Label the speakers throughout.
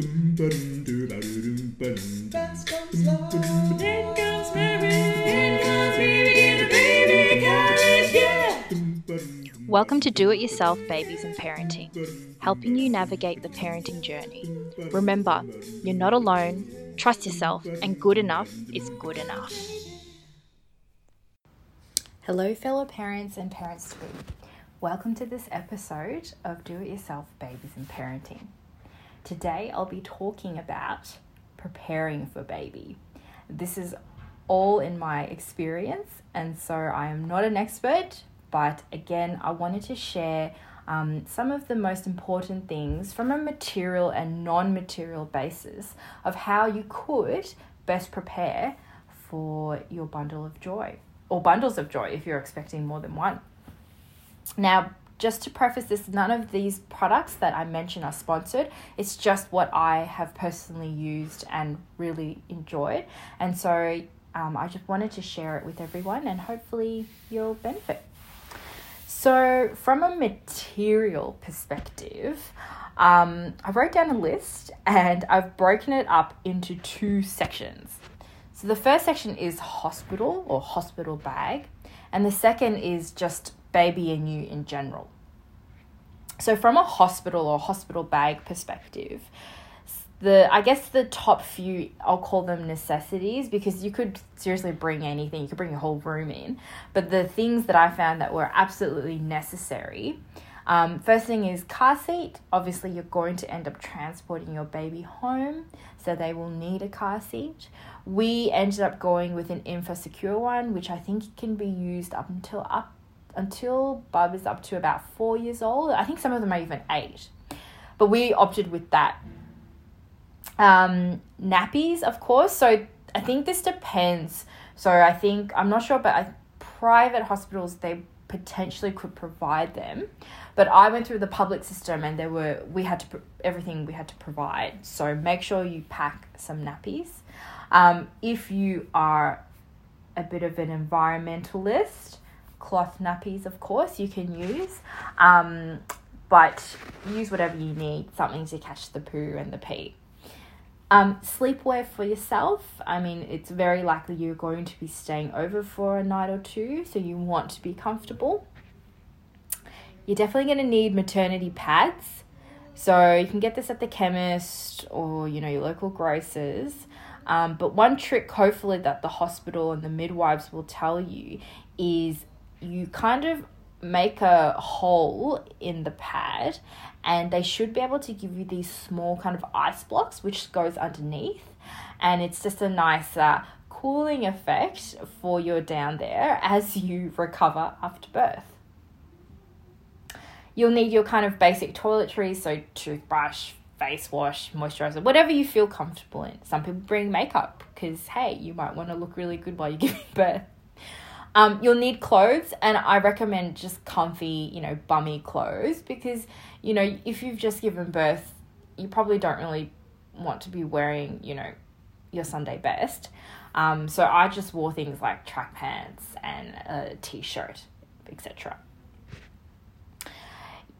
Speaker 1: Welcome to Do It Yourself Babies and Parenting, helping you navigate the parenting journey. Remember, you're not alone, trust yourself, and good enough is good enough. Hello, fellow parents and parents to be. Welcome to this episode of Do It Yourself Babies and Parenting. Today, I'll be talking about preparing for baby. This is all in my experience, and so I am not an expert, but again, I wanted to share um, some of the most important things from a material and non material basis of how you could best prepare for your bundle of joy or bundles of joy if you're expecting more than one. Now, just to preface this, none of these products that I mention are sponsored. It's just what I have personally used and really enjoyed. And so um, I just wanted to share it with everyone and hopefully you'll benefit. So, from a material perspective, um, I wrote down a list and I've broken it up into two sections. So, the first section is hospital or hospital bag, and the second is just baby and you in general. So, from a hospital or hospital bag perspective, the I guess the top few I'll call them necessities because you could seriously bring anything, you could bring a whole room in. But the things that I found that were absolutely necessary. Um, first thing is car seat. Obviously, you're going to end up transporting your baby home, so they will need a car seat. We ended up going with an InfaSecure one, which I think can be used up until up until Bub is up to about four years old. I think some of them are even eight, but we opted with that. Um, nappies, of course. So I think this depends. So I think I'm not sure, but I, private hospitals they potentially could provide them, but I went through the public system and there were we had to everything we had to provide. So make sure you pack some nappies. Um, if you are a bit of an environmentalist, cloth nappies, of course, you can use. Um, but use whatever you need, something to catch the poo and the pee. Um, sleepwear for yourself. I mean, it's very likely you're going to be staying over for a night or two, so you want to be comfortable. You're definitely going to need maternity pads. So you can get this at the chemist or, you know, your local grocers. Um, but one trick, hopefully, that the hospital and the midwives will tell you is you kind of make a hole in the pad and they should be able to give you these small kind of ice blocks which goes underneath. And it's just a nice cooling effect for your down there as you recover after birth. You'll need your kind of basic toiletries so toothbrush face wash moisturizer whatever you feel comfortable in. Some people bring makeup because hey you might want to look really good while you're giving birth um, you'll need clothes, and I recommend just comfy, you know, bummy clothes because, you know, if you've just given birth, you probably don't really want to be wearing, you know, your Sunday best. Um, so I just wore things like track pants and a t shirt, etc.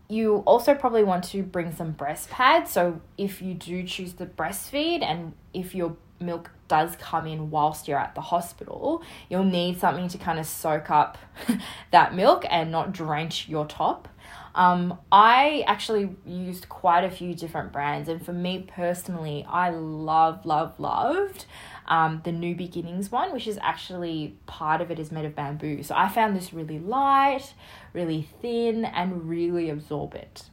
Speaker 1: You also probably want to bring some breast pads. So if you do choose to breastfeed and if your milk does come in whilst you're at the hospital, you'll need something to kind of soak up that milk and not drench your top. Um, I actually used quite a few different brands, and for me personally, I love, love, loved um, the New Beginnings one, which is actually part of it is made of bamboo. So I found this really light, really thin, and really absorbent.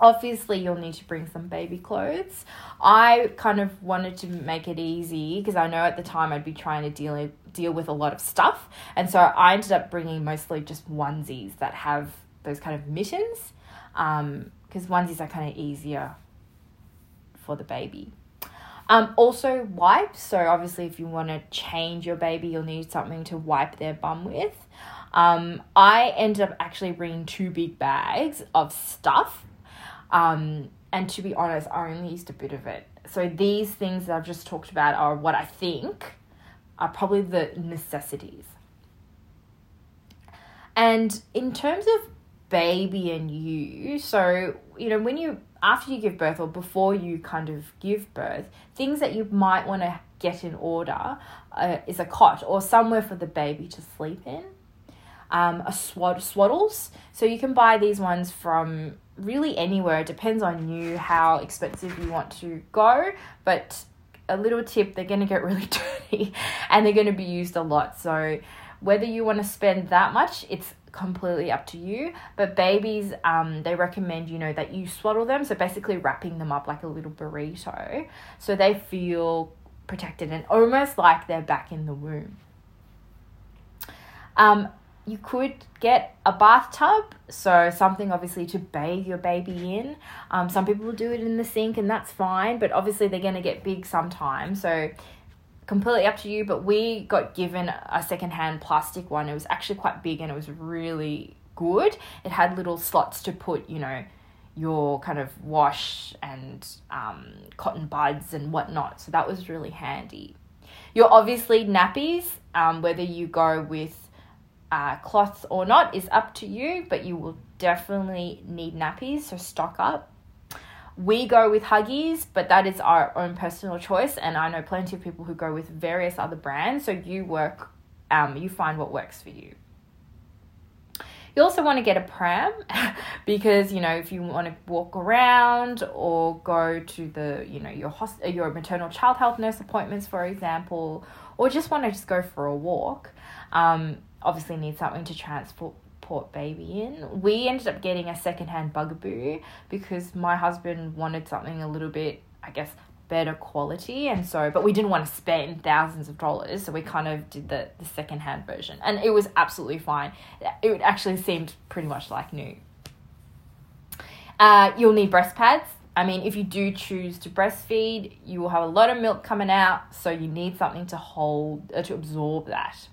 Speaker 1: Obviously, you'll need to bring some baby clothes. I kind of wanted to make it easy because I know at the time I'd be trying to deal deal with a lot of stuff, and so I ended up bringing mostly just onesies that have those kind of mittens, because um, onesies are kind of easier for the baby. Um, also wipes. So obviously, if you want to change your baby, you'll need something to wipe their bum with. Um, I ended up actually bringing two big bags of stuff um, and to be honest, I only used a bit of it. So these things that I've just talked about are what I think are probably the necessities. And in terms of baby and you, so, you know, when you after you give birth or before you kind of give birth, things that you might want to get in order uh, is a cot or somewhere for the baby to sleep in. Um, a swad swaddles. So you can buy these ones from really anywhere. It depends on you how expensive you want to go, but a little tip they're going to get really dirty and they're going to be used a lot. So whether you want to spend that much, it's completely up to you. But babies, um, they recommend you know that you swaddle them. So basically wrapping them up like a little burrito, so they feel protected and almost like they're back in the womb. Um, you could get a bathtub, so something obviously to bathe your baby in. Um, some people do it in the sink, and that's fine, but obviously they're going to get big sometime, So completely up to you, but we got given a secondhand plastic one. It was actually quite big and it was really good. It had little slots to put, you know, your kind of wash and um, cotton buds and whatnot. So that was really handy. Your obviously nappies, um, whether you go with uh, cloths or not, is up to you, but you will definitely need nappies, so stock up. We go with Huggies, but that is our own personal choice, and I know plenty of people who go with various other brands. So you work, um, you find what works for you. You also want to get a pram because you know if you want to walk around or go to the you know your host- your maternal child health nurse appointments, for example, or just want to just go for a walk. Um, obviously need something to transport port baby in. We ended up getting a secondhand Bugaboo because my husband wanted something a little bit, I guess, better quality and so but we didn't want to spend thousands of dollars so we kind of did the the secondhand version. And it was absolutely fine. It actually seemed pretty much like new. Uh, you'll need breast pads. I mean if you do choose to breastfeed you will have a lot of milk coming out so you need something to hold uh, to absorb that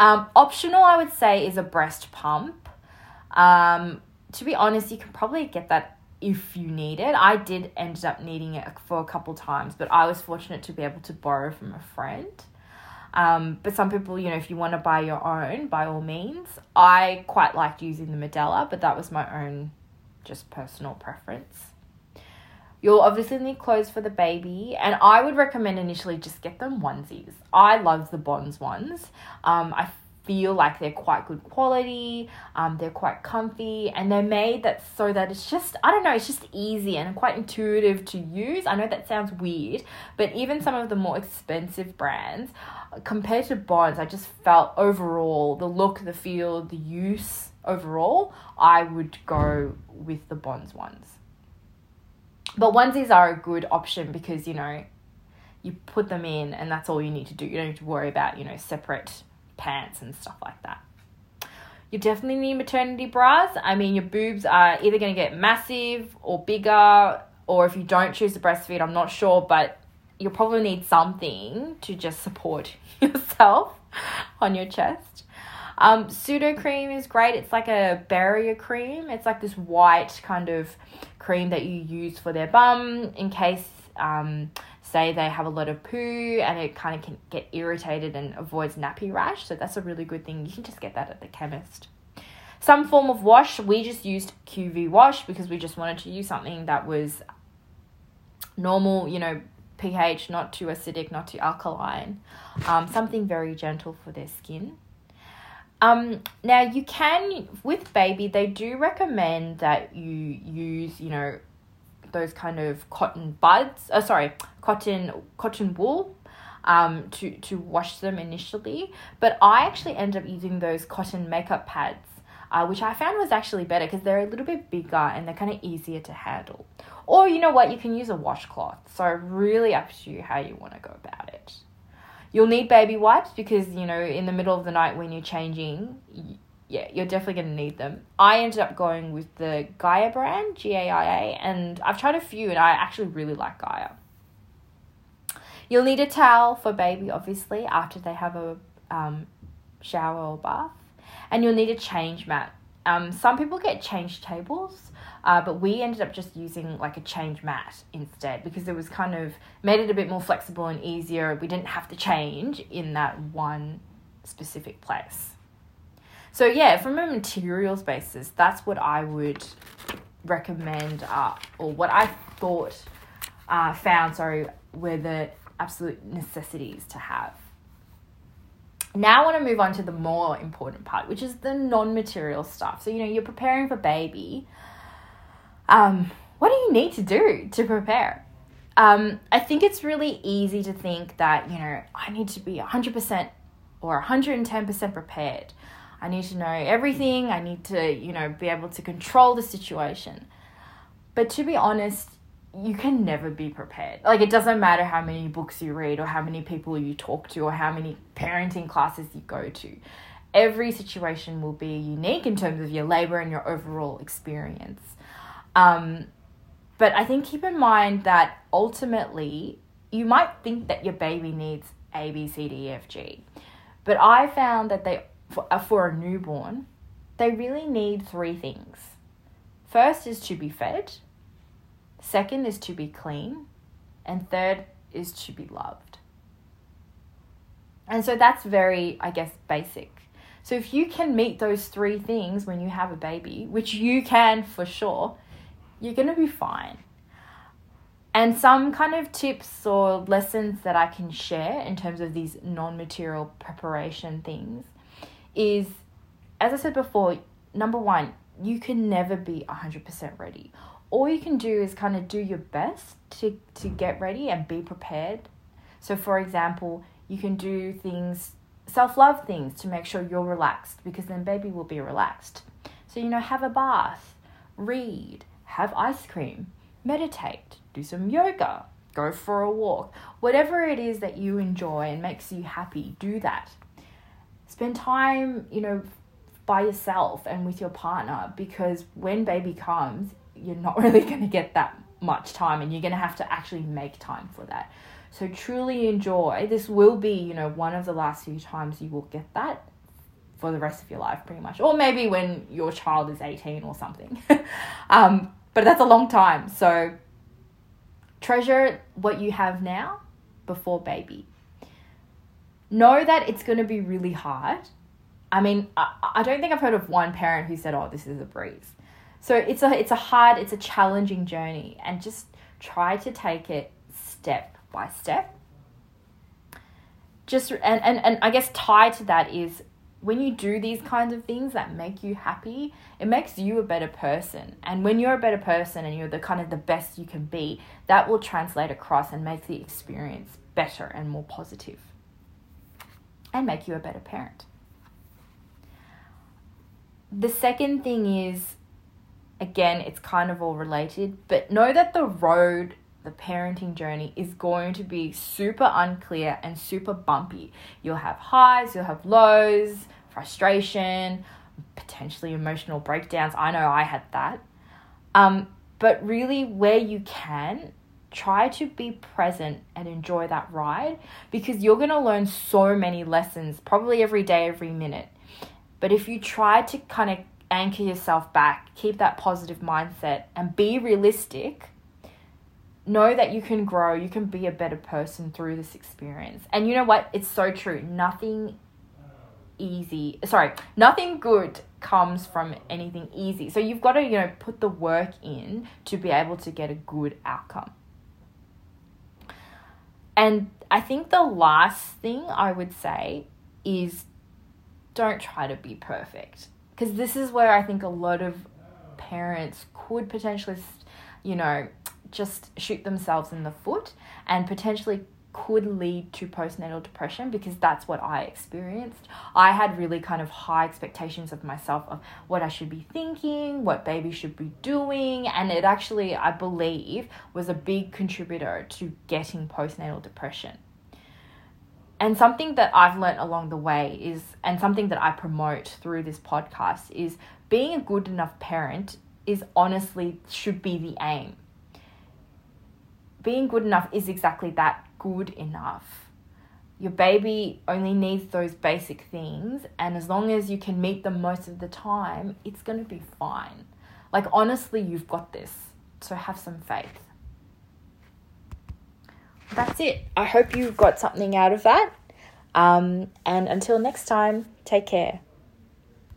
Speaker 1: um, optional, I would say, is a breast pump. Um, to be honest, you can probably get that if you need it. I did end up needing it for a couple times, but I was fortunate to be able to borrow from a friend. Um, but some people, you know, if you want to buy your own, by all means. I quite liked using the Medela, but that was my own just personal preference. You'll obviously need clothes for the baby, and I would recommend initially just get them onesies. I love the Bonds ones. Um, I feel like they're quite good quality, um, they're quite comfy, and they're made that so that it's just, I don't know, it's just easy and quite intuitive to use. I know that sounds weird, but even some of the more expensive brands, compared to Bonds, I just felt overall the look, the feel, the use overall, I would go with the Bonds ones. But onesies are a good option because, you know, you put them in and that's all you need to do. You don't need to worry about, you know, separate pants and stuff like that. You definitely need maternity bras. I mean, your boobs are either going to get massive or bigger, or if you don't choose to breastfeed, I'm not sure, but you'll probably need something to just support yourself on your chest. Um, Sudocrem is great. It's like a barrier cream. It's like this white kind of cream that you use for their bum in case, um, say, they have a lot of poo and it kind of can get irritated and avoids nappy rash. So that's a really good thing. You can just get that at the chemist. Some form of wash. We just used QV wash because we just wanted to use something that was normal, you know, pH, not too acidic, not too alkaline. Um, something very gentle for their skin. Um, now you can with baby they do recommend that you use you know those kind of cotton buds. Uh, sorry, cotton cotton wool. Um, to to wash them initially, but I actually end up using those cotton makeup pads, uh, which I found was actually better because they're a little bit bigger and they're kind of easier to handle. Or you know what, you can use a washcloth. So really up to you how you want to go about it. You'll need baby wipes because, you know, in the middle of the night when you're changing, yeah, you're definitely going to need them. I ended up going with the Gaia brand, G A I A, and I've tried a few and I actually really like Gaia. You'll need a towel for baby, obviously, after they have a um, shower or bath. And you'll need a change mat. Um, some people get change tables, uh, but we ended up just using like a change mat instead because it was kind of made it a bit more flexible and easier. We didn't have to change in that one specific place. So yeah, from a materials basis, that's what I would recommend uh, or what I thought uh, found sorry were the absolute necessities to have. Now I want to move on to the more important part, which is the non-material stuff. So you know you're preparing for baby. Um, what do you need to do to prepare? Um, I think it's really easy to think that you know I need to be hundred percent or hundred and ten percent prepared. I need to know everything. I need to, you know, be able to control the situation. But to be honest, you can never be prepared. Like, it doesn't matter how many books you read, or how many people you talk to, or how many parenting classes you go to. Every situation will be unique in terms of your labor and your overall experience. Um, but I think keep in mind that ultimately, you might think that your baby needs A, B, C, D, E, F, G. But I found that they for, uh, for a newborn, they really need three things. First is to be fed, second is to be clean, and third is to be loved. And so that's very, I guess, basic. So if you can meet those three things when you have a baby, which you can for sure, you're going to be fine. And some kind of tips or lessons that I can share in terms of these non material preparation things is, as I said before, number one, you can never be 100% ready. All you can do is kind of do your best to, to get ready and be prepared. So, for example, you can do things, self love things to make sure you're relaxed because then baby will be relaxed. So, you know, have a bath, read, have ice cream, meditate, do some yoga, go for a walk. Whatever it is that you enjoy and makes you happy, do that spend time, you know, by yourself and with your partner because when baby comes, you're not really going to get that much time and you're going to have to actually make time for that. So truly enjoy. This will be, you know, one of the last few times you will get that for the rest of your life pretty much. Or maybe when your child is 18 or something. um, but that's a long time. So treasure what you have now before baby know that it's going to be really hard. I mean, I, I don't think I've heard of one parent who said, "Oh, this is a breeze." So it's a it's a hard, it's a challenging journey, and just try to take it step by step. Just and and and I guess tied to that is when you do these kinds of things that make you happy, it makes you a better person. And when you're a better person and you're the kind of the best you can be, that will translate across and make the experience better and more positive and make you a better parent. The second thing is, again, it's kind of all related, but know that the road, the parenting journey, is going to be super unclear and super bumpy. You'll have highs, you'll have lows, frustration, potentially emotional breakdowns. I know I had that. Um, but really, where you can, try to be present and enjoy that ride because you're going to learn so many lessons probably every day, every minute. But if you try to kind of anchor yourself back, keep that positive mindset, and be realistic, know that you can grow, you can be a better person through this experience. And you know what? It's so true. Nothing easy, sorry, nothing good comes from anything easy. So you've got to, you know, put the work in to be able to get a good outcome. And I think the last thing I would say is don't try to be perfect. Because this is where I think a lot of parents could potentially, you know, just shoot themselves in the foot and potentially could lead to postnatal depression because that's what I experienced. I had really kind of high expectations of myself of what I should be thinking, what baby should be doing, and it actually, I believe, was a big contributor to getting postnatal depression. And something that I've learned along the way is, and something that I promote through this podcast, is being a good enough parent is honestly should be the aim. Being good enough is exactly that good enough. Your baby only needs those basic things, and as long as you can meet them most of the time, it's going to be fine. Like, honestly, you've got this. So have some faith. That's it. I hope you got something out of that. Um, and until next time, take care.